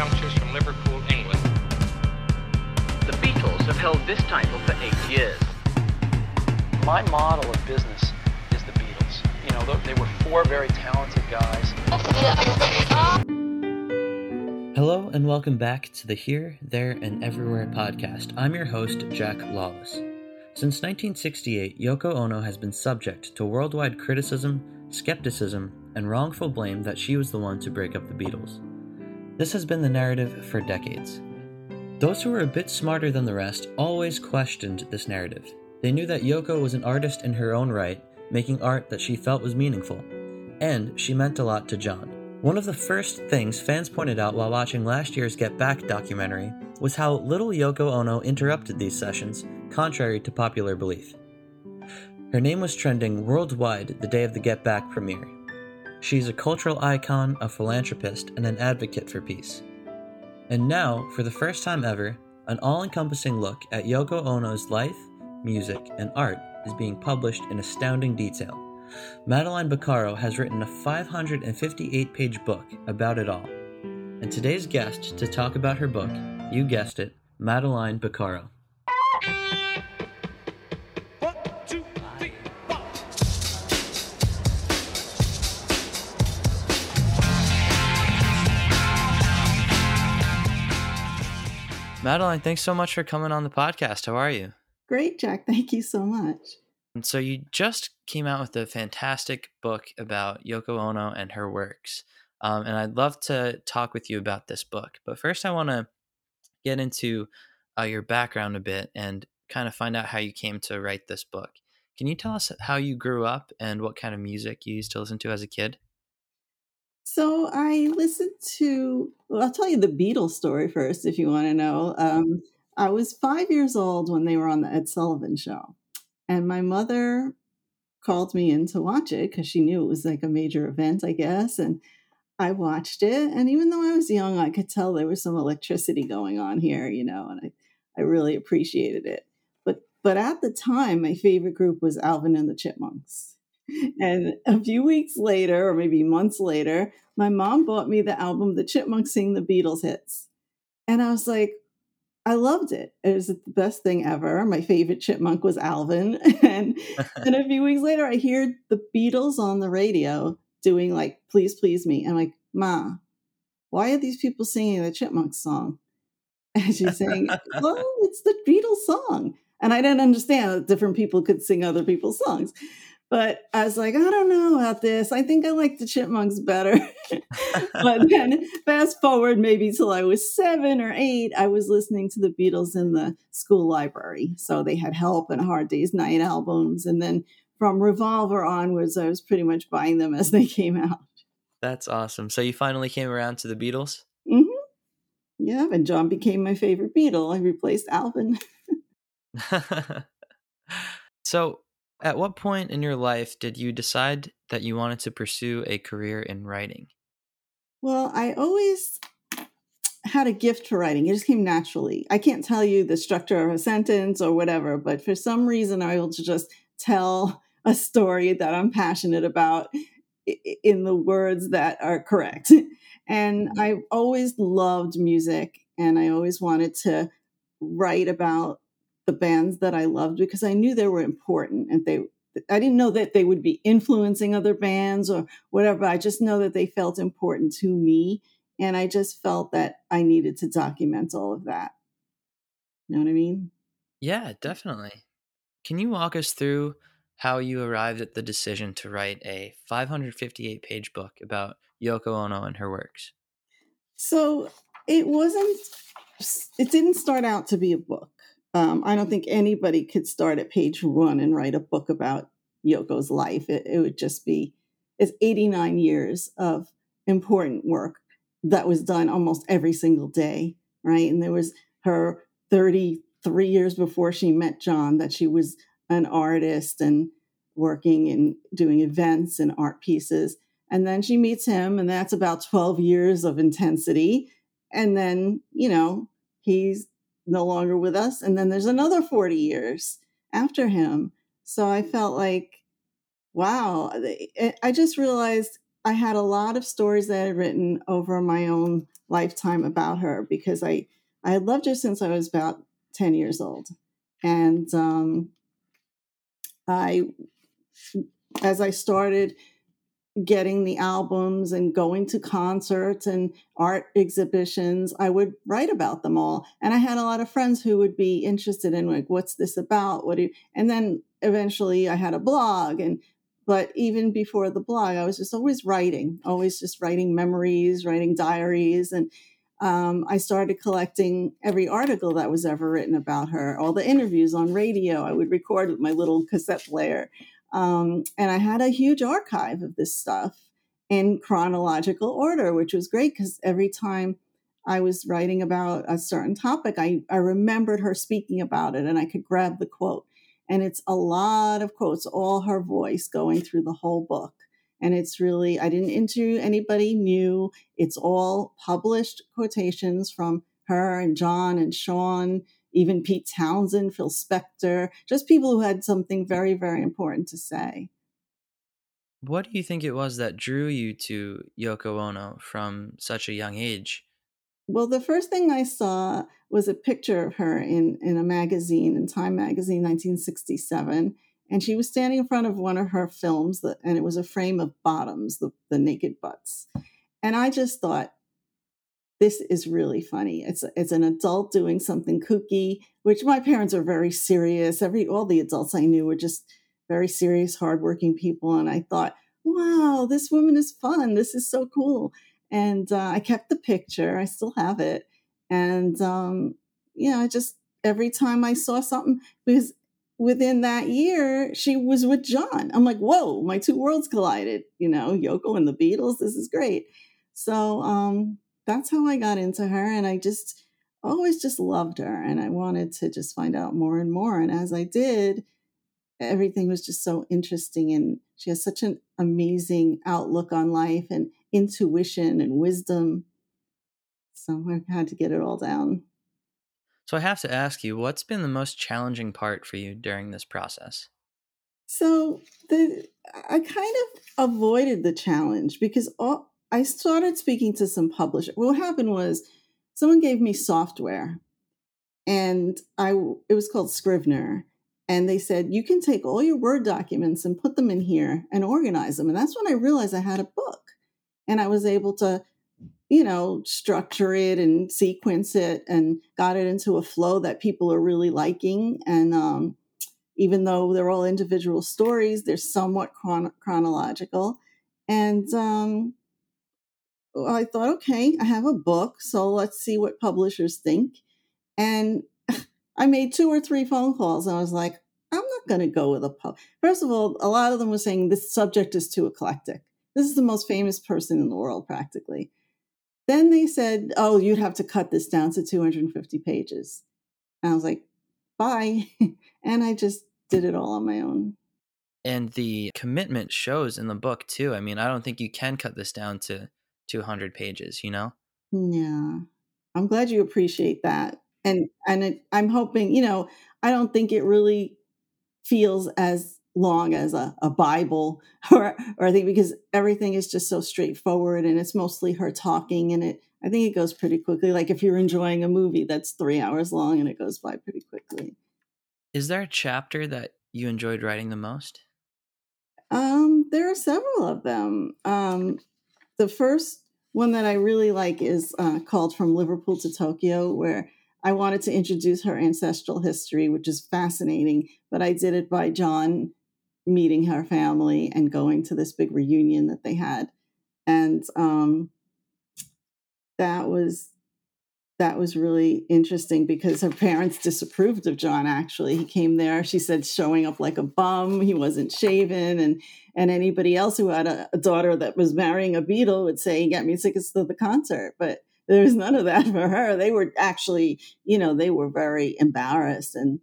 youngsters from Liverpool, England. The Beatles have held this title for eight years. My model of business is the Beatles. You know, they were four very talented guys. Hello, and welcome back to the Here, There, and Everywhere podcast. I'm your host, Jack Lawless. Since 1968, Yoko Ono has been subject to worldwide criticism, skepticism, and wrongful blame that she was the one to break up the Beatles. This has been the narrative for decades. Those who were a bit smarter than the rest always questioned this narrative. They knew that Yoko was an artist in her own right, making art that she felt was meaningful. And she meant a lot to John. One of the first things fans pointed out while watching last year's Get Back documentary was how little Yoko Ono interrupted these sessions, contrary to popular belief. Her name was trending worldwide the day of the Get Back premiere. She's a cultural icon, a philanthropist, and an advocate for peace. And now, for the first time ever, an all encompassing look at Yoko Ono's life, music, and art is being published in astounding detail. Madeline Bocaro has written a 558 page book about it all. And today's guest to talk about her book, you guessed it, Madeline Bocaro. Madeline, thanks so much for coming on the podcast. How are you? Great, Jack. Thank you so much. And so you just came out with a fantastic book about Yoko Ono and her works. Um, and I'd love to talk with you about this book. But first, I want to get into uh, your background a bit and kind of find out how you came to write this book. Can you tell us how you grew up and what kind of music you used to listen to as a kid? So I listened to, well, I'll tell you the Beatles story first if you want to know. Um, I was five years old when they were on the Ed Sullivan show. And my mother called me in to watch it because she knew it was like a major event, I guess. And I watched it. And even though I was young, I could tell there was some electricity going on here, you know, and I, I really appreciated it. But but at the time, my favorite group was Alvin and the Chipmunks. And a few weeks later, or maybe months later, my mom bought me the album The Chipmunks Sing the Beatles Hits. And I was like, I loved it. It was the best thing ever. My favorite chipmunk was Alvin. and then a few weeks later, I hear the Beatles on the radio doing like, Please Please Me. I'm like, Ma, why are these people singing the Chipmunks song? And she's saying, Well, it's the Beatles song. And I didn't understand that different people could sing other people's songs. But I was like, I don't know about this. I think I like the chipmunks better. but then fast forward maybe till I was seven or eight, I was listening to the Beatles in the school library. So they had Help and Hard Day's Night albums. And then from Revolver onwards, I was pretty much buying them as they came out. That's awesome. So you finally came around to the Beatles? Mm-hmm. Yeah, and John became my favorite Beatle. I replaced Alvin. so at what point in your life did you decide that you wanted to pursue a career in writing? Well, I always had a gift for writing. It just came naturally. I can't tell you the structure of a sentence or whatever, but for some reason, able to just tell a story that I'm passionate about in the words that are correct. And mm-hmm. I've always loved music and I always wanted to write about the bands that I loved because I knew they were important and they I didn't know that they would be influencing other bands or whatever. I just know that they felt important to me and I just felt that I needed to document all of that. You know what I mean? Yeah, definitely. Can you walk us through how you arrived at the decision to write a 558 page book about Yoko Ono and her works? So it wasn't, it didn't start out to be a book. Um, I don't think anybody could start at page one and write a book about Yoko's life. It, it would just be, it's 89 years of important work that was done almost every single day, right? And there was her 33 years before she met John that she was an artist and working and doing events and art pieces. And then she meets him, and that's about 12 years of intensity. And then, you know, he's no longer with us. And then there's another 40 years after him. So I felt like, wow, I just realized I had a lot of stories that I had written over my own lifetime about her because I I had loved her since I was about ten years old, and um, I as I started getting the albums and going to concerts and art exhibitions, I would write about them all. And I had a lot of friends who would be interested in like, what's this about? What do you, and then eventually I had a blog and but even before the blog, I was just always writing, always just writing memories, writing diaries. And um, I started collecting every article that was ever written about her, all the interviews on radio. I would record with my little cassette player. Um, and I had a huge archive of this stuff in chronological order, which was great because every time I was writing about a certain topic, I, I remembered her speaking about it and I could grab the quote. And it's a lot of quotes, all her voice going through the whole book. And it's really, I didn't interview anybody new. It's all published quotations from her and John and Sean, even Pete Townshend, Phil Spector, just people who had something very, very important to say. What do you think it was that drew you to Yoko Ono from such a young age? Well, the first thing I saw was a picture of her in, in a magazine, in Time Magazine, 1967. And she was standing in front of one of her films, that, and it was a frame of bottoms, the, the naked butts. And I just thought, this is really funny. It's it's an adult doing something kooky, which my parents are very serious. Every all the adults I knew were just very serious, hardworking people, and I thought, wow, this woman is fun. This is so cool. And uh, I kept the picture. I still have it. And um, yeah, I just every time I saw something because within that year she was with John. I'm like, whoa, my two worlds collided. You know, Yoko and the Beatles. This is great. So um, that's how I got into her, and I just always just loved her, and I wanted to just find out more and more. And as I did, everything was just so interesting and she has such an amazing outlook on life and intuition and wisdom so i had to get it all down so i have to ask you what's been the most challenging part for you during this process so the i kind of avoided the challenge because all, i started speaking to some publishers what happened was someone gave me software and i it was called scrivener and they said you can take all your word documents and put them in here and organize them. And that's when i realized i had a book and i was able to you know structure it and sequence it and got it into a flow that people are really liking and um, even though they're all individual stories they're somewhat chron- chronological and um, i thought okay i have a book so let's see what publishers think and I made two or three phone calls and I was like, I'm not going to go with a pub. First of all, a lot of them were saying this subject is too eclectic. This is the most famous person in the world, practically. Then they said, oh, you'd have to cut this down to 250 pages. And I was like, bye. and I just did it all on my own. And the commitment shows in the book, too. I mean, I don't think you can cut this down to 200 pages, you know? Yeah. I'm glad you appreciate that and and it, I'm hoping, you know, I don't think it really feels as long as a, a Bible or or I think because everything is just so straightforward and it's mostly her talking and it I think it goes pretty quickly. Like if you're enjoying a movie that's three hours long and it goes by pretty quickly. Is there a chapter that you enjoyed writing the most? Um, there are several of them. Um, the first one that I really like is uh, called From Liverpool to Tokyo, where I wanted to introduce her ancestral history, which is fascinating, but I did it by John meeting her family and going to this big reunion that they had. And um, that was that was really interesting because her parents disapproved of John actually. He came there, she said, showing up like a bum. He wasn't shaven. And and anybody else who had a, a daughter that was marrying a Beatle would say, get me tickets to the concert. But there was none of that for her. They were actually, you know, they were very embarrassed and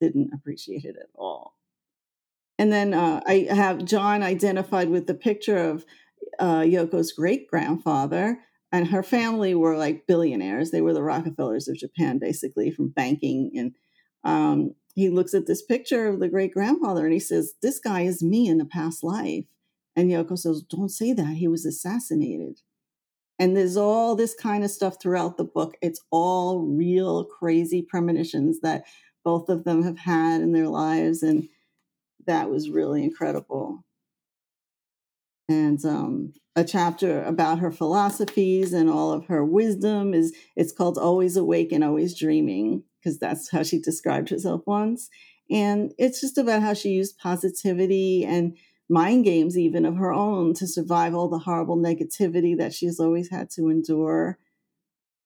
didn't appreciate it at all. And then uh, I have John identified with the picture of uh, Yoko's great grandfather, and her family were like billionaires. They were the Rockefellers of Japan, basically, from banking. And um, he looks at this picture of the great grandfather and he says, This guy is me in a past life. And Yoko says, Don't say that. He was assassinated. And there's all this kind of stuff throughout the book. It's all real crazy premonitions that both of them have had in their lives. And that was really incredible. And um, a chapter about her philosophies and all of her wisdom is it's called Always Awake and Always Dreaming, because that's how she described herself once. And it's just about how she used positivity and mind games, even of her own, to survive all the horrible negativity that she's always had to endure.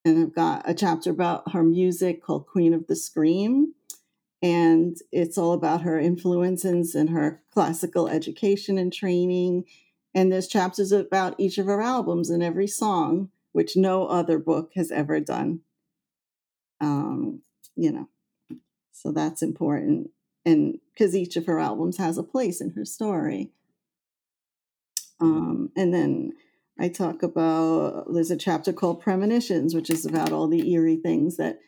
And I've got a chapter about her music called Queen of the Scream. And it's all about her influences and her classical education and training. And there's chapters about each of her albums and every song, which no other book has ever done. Um, you know, so that's important and because each of her albums has a place in her story. Um, and then I talk about there's a chapter called Premonitions, which is about all the eerie things that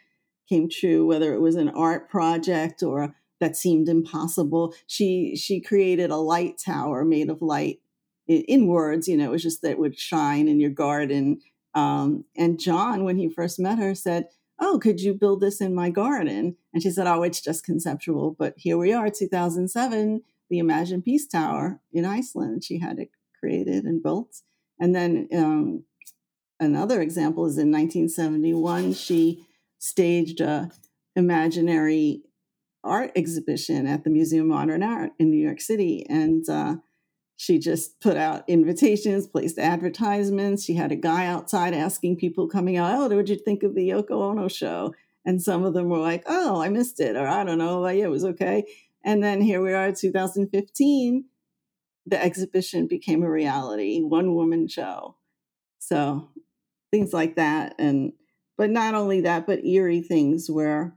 came true, whether it was an art project or that seemed impossible. She she created a light tower made of light in, words, you know, it was just that would shine in your garden. Um, and John, when he first met her, said, oh, could you build this in my garden? And she said, oh, it's just conceptual. But here we are, 2007, the Imagine Peace Tower in Iceland. She had it created and built. And then um, another example is in 1971, she staged a imaginary art exhibition at the Museum of Modern Art in New York City. And uh, she just put out invitations, placed advertisements. She had a guy outside asking people coming out, "Oh, what did you think of the Yoko Ono show?" And some of them were like, "Oh, I missed it," or "I don't know, yeah, it was okay." And then here we are, 2015. The exhibition became a reality, one woman show. So things like that, and but not only that, but eerie things where,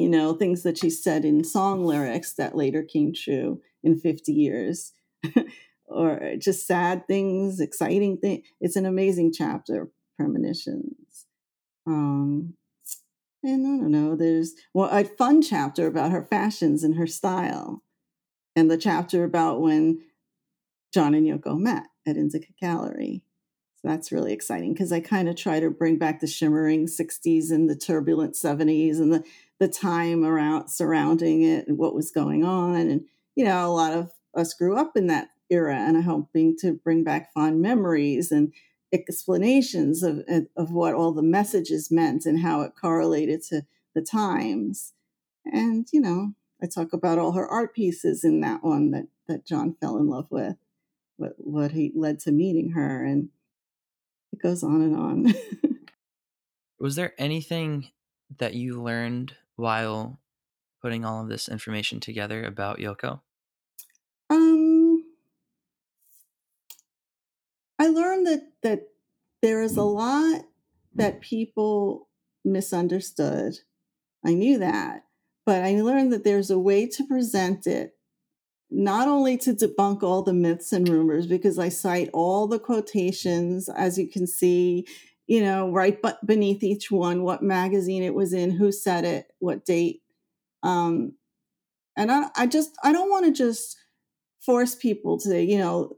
you know, things that she said in song lyrics that later came true in 50 years or just sad things, exciting things. It's an amazing chapter, premonitions. Um, and I don't know, there's well, a fun chapter about her fashions and her style, and the chapter about when John and Yoko met at Indica Gallery. So that's really exciting because I kind of try to bring back the shimmering 60s and the turbulent 70s and the, the time around surrounding it and what was going on. And, you know, a lot of Uh, us grew up in that era and hoping to bring back fond memories and explanations of, uh, of what all the messages meant and how it correlated to the times. And, you know, I talk about all her art pieces in that one that, that John fell in love with, what, what he led to meeting her. And it goes on and on. Was there anything that you learned while putting all of this information together about Yoko? Um, I learned that that there is a lot that people misunderstood. I knew that, but I learned that there's a way to present it, not only to debunk all the myths and rumors, because I cite all the quotations, as you can see, you know, right but beneath each one, what magazine it was in, who said it, what date. Um, and I, I just, I don't want to just force people to, you know,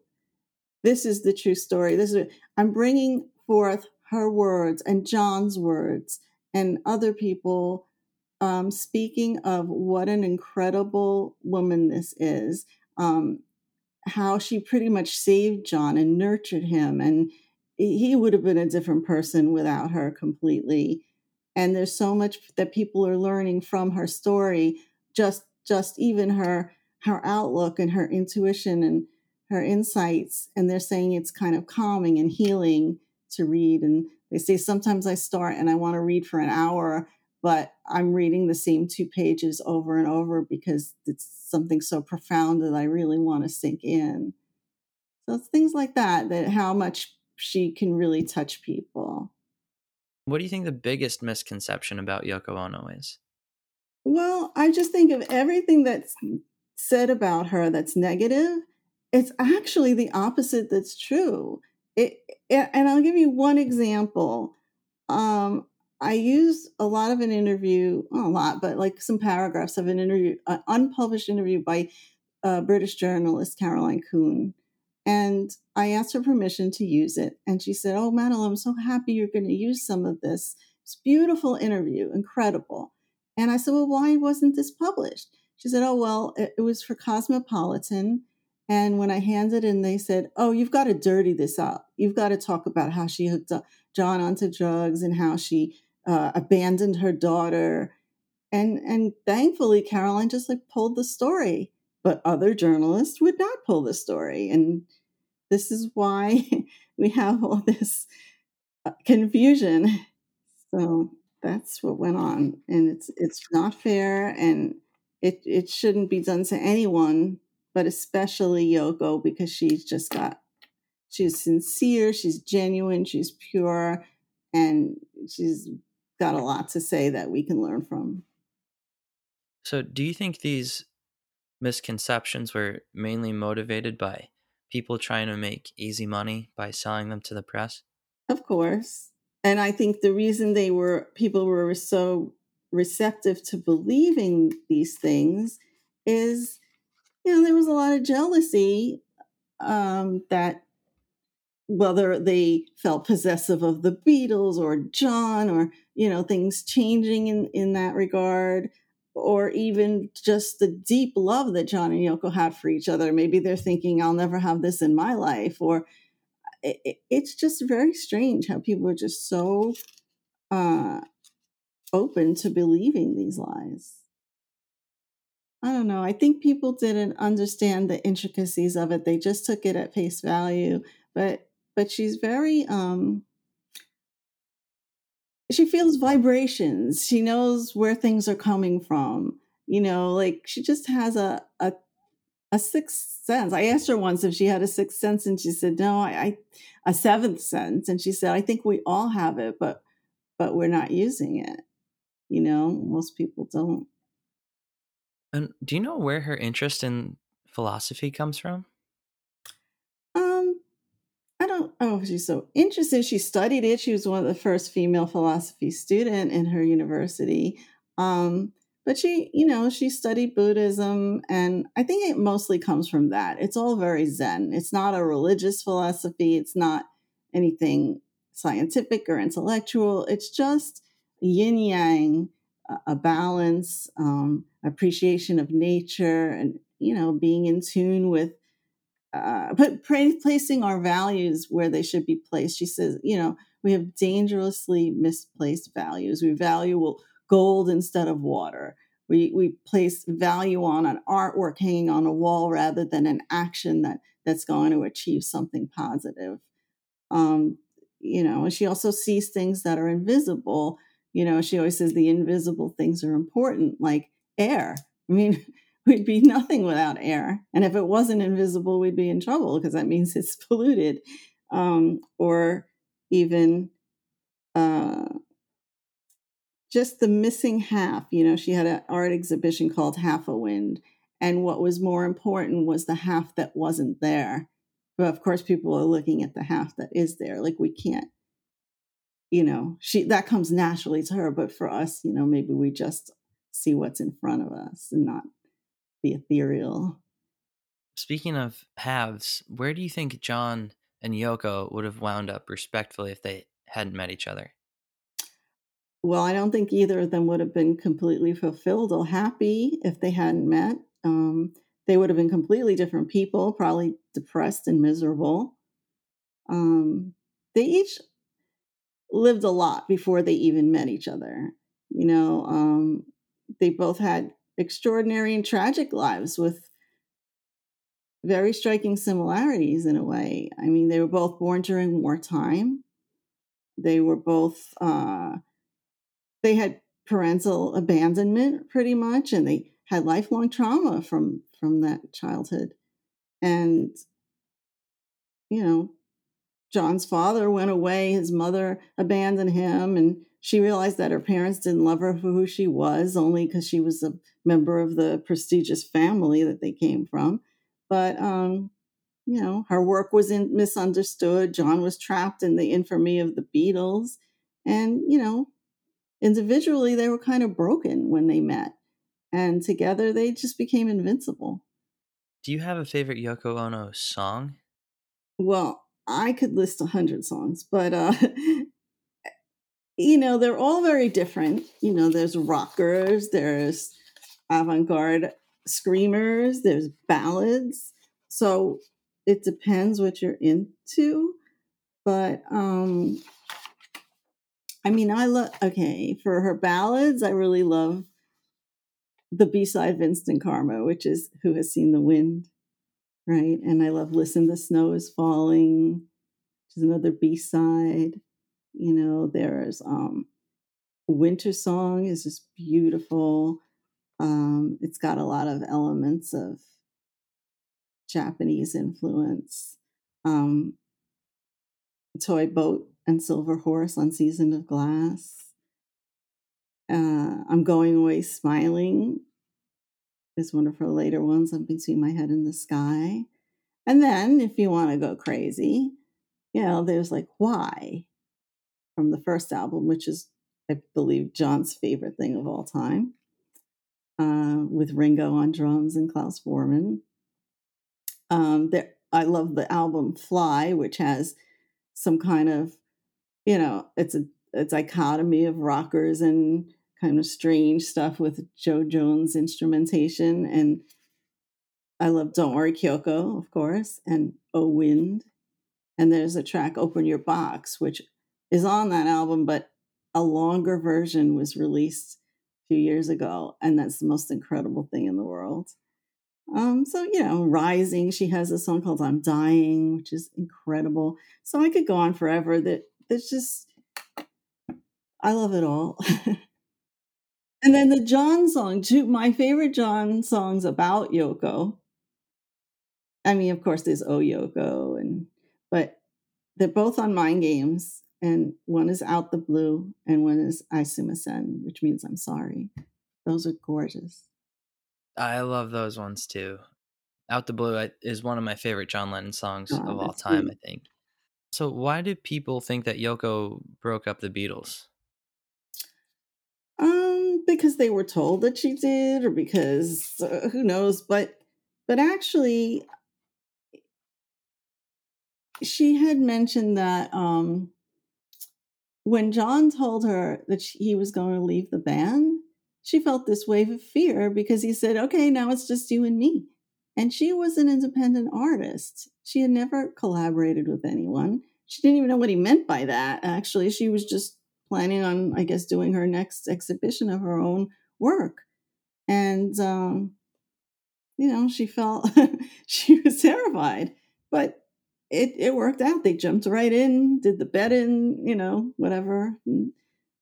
this is the true story. This is I'm bringing forth her words and John's words and other people um, speaking of what an incredible woman this is. Um, how she pretty much saved John and nurtured him, and he would have been a different person without her completely. And there's so much that people are learning from her story. Just, just even her her outlook and her intuition and her insights and they're saying it's kind of calming and healing to read. And they say sometimes i start and i want to read for an hour but i'm reading the same two pages over and over because it's something so profound that i really want to sink in. So it's things like that that how much she can really touch people. What do you think the biggest misconception about yoko ono is? Well i just think of everything that's said about her that's negative it's actually the opposite that's true. It, and I'll give you one example. Um, I used a lot of an interview, a lot, but like some paragraphs of an interview, an unpublished interview by a British journalist, Caroline Coon, And I asked her permission to use it. And she said, Oh, Madeline, I'm so happy you're going to use some of this. It's beautiful interview, incredible. And I said, Well, why wasn't this published? She said, Oh, well, it, it was for Cosmopolitan. And when I handed in, they said, Oh, you've got to dirty this up. You've got to talk about how she hooked John onto drugs and how she uh, abandoned her daughter. And, and thankfully, Caroline just like pulled the story, but other journalists would not pull the story. And this is why we have all this uh, confusion. So that's what went on, and it's it's not fair, and it it shouldn't be done to anyone, but especially Yoko because she's just got she's sincere, she's genuine, she's pure, and she's got a lot to say that we can learn from. So, do you think these misconceptions were mainly motivated by people trying to make easy money by selling them to the press? Of course. And I think the reason they were people were so receptive to believing these things is you know there was a lot of jealousy um, that whether they felt possessive of the Beatles or John or you know things changing in in that regard or even just the deep love that John and Yoko had for each other. Maybe they're thinking, I'll never have this in my life. Or it, it's just very strange how people are just so uh, open to believing these lies. I don't know. I think people didn't understand the intricacies of it. They just took it at face value. But but she's very um, she feels vibrations. She knows where things are coming from. You know, like she just has a a a sixth sense. I asked her once if she had a sixth sense, and she said, "No, I, I a seventh sense." And she said, "I think we all have it, but but we're not using it. You know, most people don't." And do you know where her interest in philosophy comes from? Um, I don't oh she's so interested. She studied it. She was one of the first female philosophy student in her university. Um, but she, you know, she studied Buddhism, and I think it mostly comes from that. It's all very Zen. It's not a religious philosophy. It's not anything scientific or intellectual. It's just yin yang, a balance, um, appreciation of nature, and you know, being in tune with uh, but placing our values where they should be placed. She says, you know, we have dangerously misplaced values. We value gold instead of water. We, we place value on an artwork hanging on a wall rather than an action that, that's going to achieve something positive. Um, you know, and she also sees things that are invisible. You know, she always says the invisible things are important, like air. I mean, we'd be nothing without air. And if it wasn't invisible, we'd be in trouble because that means it's polluted. Um, or even uh, just the missing half. You know, she had an art exhibition called Half a Wind. And what was more important was the half that wasn't there. But of course, people are looking at the half that is there. Like we can't, you know, she that comes naturally to her. But for us, you know, maybe we just see what's in front of us and not the ethereal. Speaking of halves, where do you think John and Yoko would have wound up respectfully if they hadn't met each other? Well, I don't think either of them would have been completely fulfilled or happy if they hadn't met. Um, they would have been completely different people, probably depressed and miserable. Um, they each lived a lot before they even met each other. You know, um, they both had extraordinary and tragic lives with very striking similarities in a way. I mean, they were both born during wartime. They were both, uh, they had parental abandonment pretty much, and they had lifelong trauma from from that childhood. And, you know, John's father went away, his mother abandoned him, and she realized that her parents didn't love her for who she was, only because she was a member of the prestigious family that they came from. But, um, you know, her work was in, misunderstood. John was trapped in the infamy of the Beatles. And, you know, individually, they were kind of broken when they met. And together, they just became invincible. Do you have a favorite Yoko Ono song? well, I could list a hundred songs, but uh, you know, they're all very different. You know, there's rockers, there's avant-garde screamers, there's ballads. So it depends what you're into. But um I mean, I love okay, for her ballads, I really love the B-side Instant Karma, which is Who Has Seen the Wind, right? And I love Listen the Snow is Falling, which is another B-side. You know, there's um Winter Song is just beautiful. Um, it's got a lot of elements of Japanese influence. Um, Toy Boat and Silver Horse on Season of Glass. Uh, I'm Going Away Smiling is one of her later ones on Between My Head and the Sky. And then, if you want to go crazy, you know, there's like Why from the first album, which is, I believe, John's favorite thing of all time, uh, with Ringo on drums and Klaus Voormann. Um, there, I love the album Fly, which has some kind of, you know, it's a, it's a dichotomy of rockers and kind of strange stuff with Joe Jones instrumentation. And I love Don't Worry Kyoko, of course, and Oh Wind. And there's a track, Open Your Box, which is on that album, but a longer version was released a few years ago. And that's the most incredible thing in the world. Um, so you know, Rising, she has a song called I'm Dying, which is incredible. So I could go on forever. That that's just I love it all. and then the John song, two my favorite John songs about Yoko. I mean, of course, there's Oh Yoko, and but they're both on Mind Games, and one is Out the Blue, and one is I Sumimasen, which means I'm sorry. Those are gorgeous. I love those ones too. Out the Blue is one of my favorite John Lennon songs oh, of all time, sweet. I think. So, why do people think that Yoko broke up the Beatles? Because they were told that she did, or because uh, who knows? But, but actually, she had mentioned that um, when John told her that she, he was going to leave the band, she felt this wave of fear because he said, okay, now it's just you and me. And she was an independent artist. She had never collaborated with anyone. She didn't even know what he meant by that, actually. She was just planning on, I guess, doing her next exhibition of her own work. And, um, you know, she felt she was terrified, but it, it worked out. They jumped right in, did the bed in, you know, whatever, and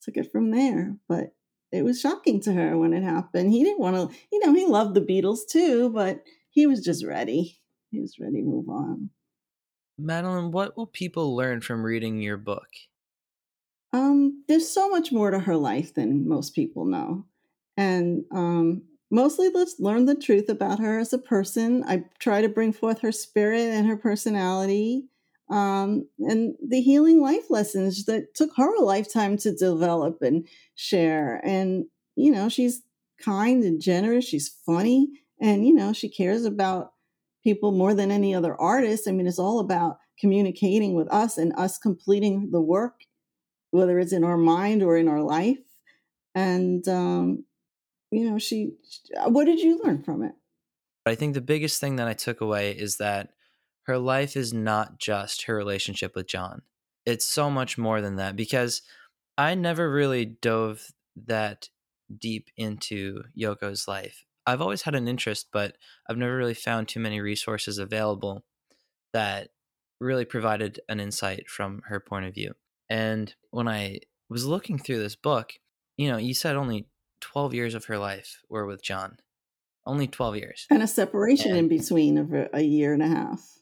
took it from there. But it was shocking to her when it happened. He didn't want to, you know, he loved the Beatles too, but he was just ready. He was ready to move on. Madeline, what will people learn from reading your book? Um, there's so much more to her life than most people know. And um, mostly let's learn the truth about her as a person. I try to bring forth her spirit and her personality um, and the healing life lessons that took her a lifetime to develop and share. And, you know, she's kind and generous, she's funny, and, you know, she cares about people more than any other artist. I mean, it's all about communicating with us and us completing the work, whether it's in our mind or in our life. And, um, you know, she, what did you learn from it? I think the biggest thing that I took away is that her life is not just her relationship with John. It's so much more than that because I never really dove that deep into Yoko's life. I've always had an interest, but I've never really found too many resources available that really provided an insight from her point of view. And when I was looking through this book, you know, you said only 12 years of her life were with John. Only 12 years. And a separation and, in between of a, a year and a half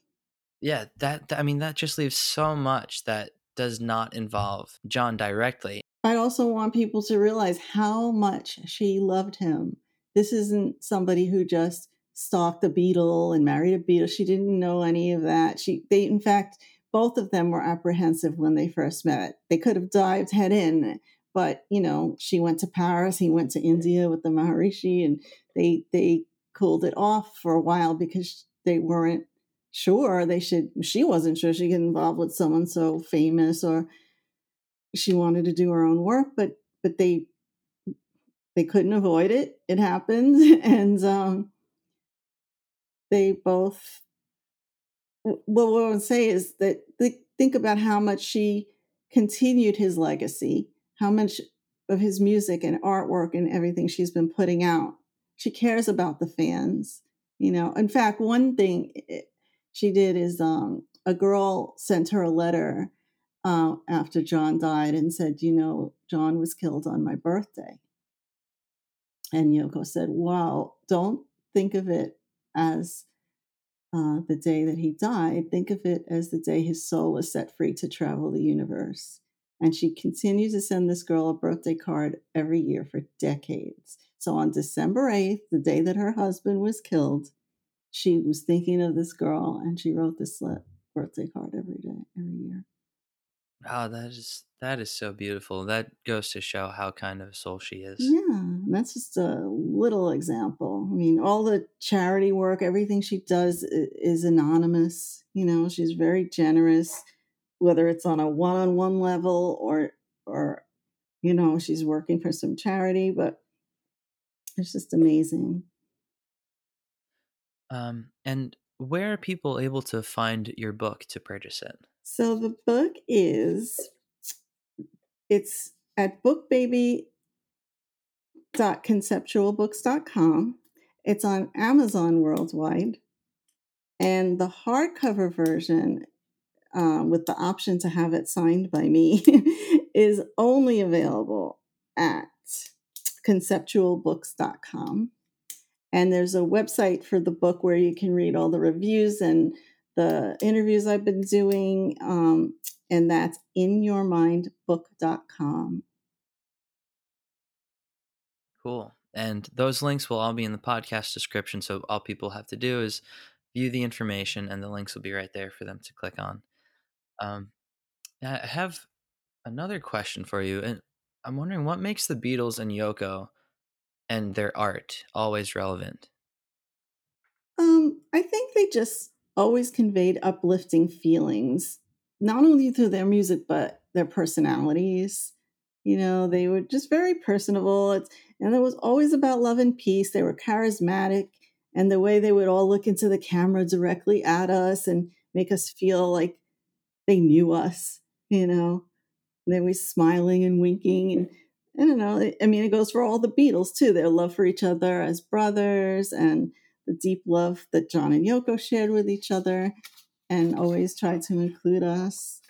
yeah, that, that I mean that just leaves so much that does not involve John directly. I also want people to realize how much she loved him. This isn't somebody who just stalked a Beatle and married a Beatle. She didn't know any of that. She they in fact both of them were apprehensive when they first met. They could have dived head in, but you know, she went to Paris, he went to India with the Maharishi and they they cooled it off for a while because they weren't sure they should she wasn't sure she get involved with someone so famous or she wanted to do her own work but but they they couldn't avoid it it happened and um they both well what i would say is that they, think about how much she continued his legacy how much of his music and artwork and everything she's been putting out she cares about the fans you know in fact one thing she did is um, a girl sent her a letter uh, after John died and said, You know, John was killed on my birthday. And Yoko said, Wow, don't think of it as uh, the day that he died. Think of it as the day his soul was set free to travel the universe. And she continued to send this girl a birthday card every year for decades. So on December 8th, the day that her husband was killed, she was thinking of this girl and she wrote this birthday card every day, every year. Oh, that is that is so beautiful. That goes to show how kind of a soul she is. Yeah, that's just a little example. I mean, all the charity work, everything she does is anonymous. You know, she's very generous, whether it's on a one-on-one level or or you know, she's working for some charity, but it's just amazing. Um, and where are people able to find your book to purchase it? So the book is it's at bookbaby.conceptualbooks.com. It's on Amazon worldwide. And the hardcover version, uh, with the option to have it signed by me, is only available at conceptualbooks.com. And there's a website for the book where you can read all the reviews and the interviews I've been doing. Um, and that's inyourmindbook.com. Cool. And those links will all be in the podcast description. So all people have to do is view the information, and the links will be right there for them to click on. Um, I have another question for you. And I'm wondering what makes the Beatles and Yoko and their art always relevant? Um, I think they just always conveyed uplifting feelings, not only through their music but their personalities. You know, they were just very personable, it's, and it was always about love and peace. They were charismatic, and the way they would all look into the camera directly at us and make us feel like they knew us. You know, and they were smiling and winking and I don't know. I mean, it goes for all the Beatles too. Their love for each other as brothers and the deep love that John and Yoko shared with each other and always tried to include us.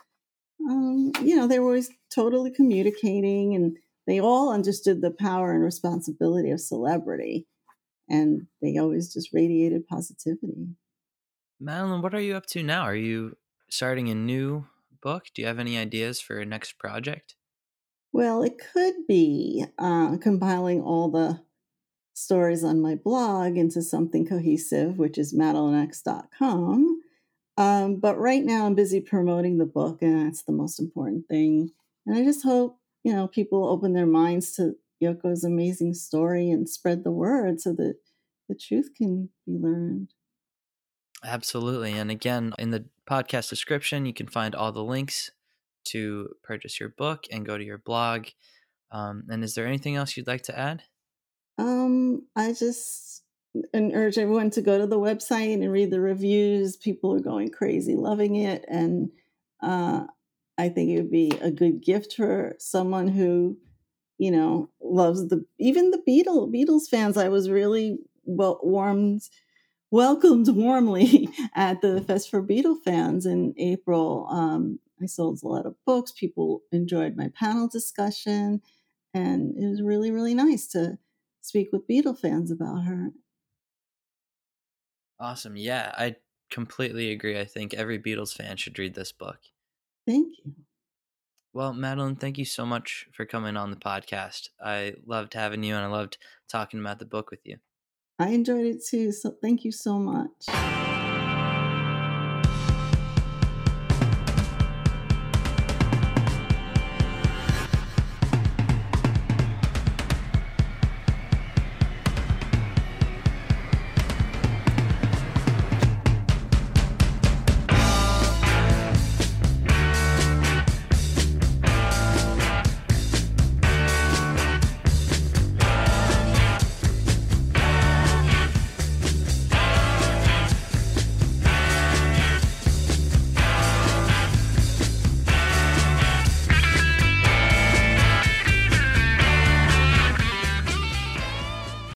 Um, you know, they were always totally communicating and they all understood the power and responsibility of celebrity. And they always just radiated positivity. Madeline, what are you up to now? Are you starting a new book? Do you have any ideas for a next project? Well, it could be uh, compiling all the stories on my blog into something cohesive, which is madelinex.com. Um, but right now, I'm busy promoting the book, and that's the most important thing. And I just hope you know people open their minds to Yoko's amazing story and spread the word so that the truth can be learned. Absolutely. And again, in the podcast description, you can find all the links to purchase your book and go to your blog. Um, and is there anything else you'd like to add? Um, I just and urge everyone to go to the website and read the reviews. People are going crazy, loving it, and uh, I think it would be a good gift for someone who, you know, loves the even the Beatles Beatles fans. I was really well warmed welcomed warmly at the Fest for Beatle fans in April. Um, I sold a lot of books. People enjoyed my panel discussion. And it was really, really nice to speak with Beatle fans about her. Awesome. Yeah, I completely agree. I think every Beatles fan should read this book. Thank you. Well, Madeline, thank you so much for coming on the podcast. I loved having you and I loved talking about the book with you. I enjoyed it too. So thank you so much.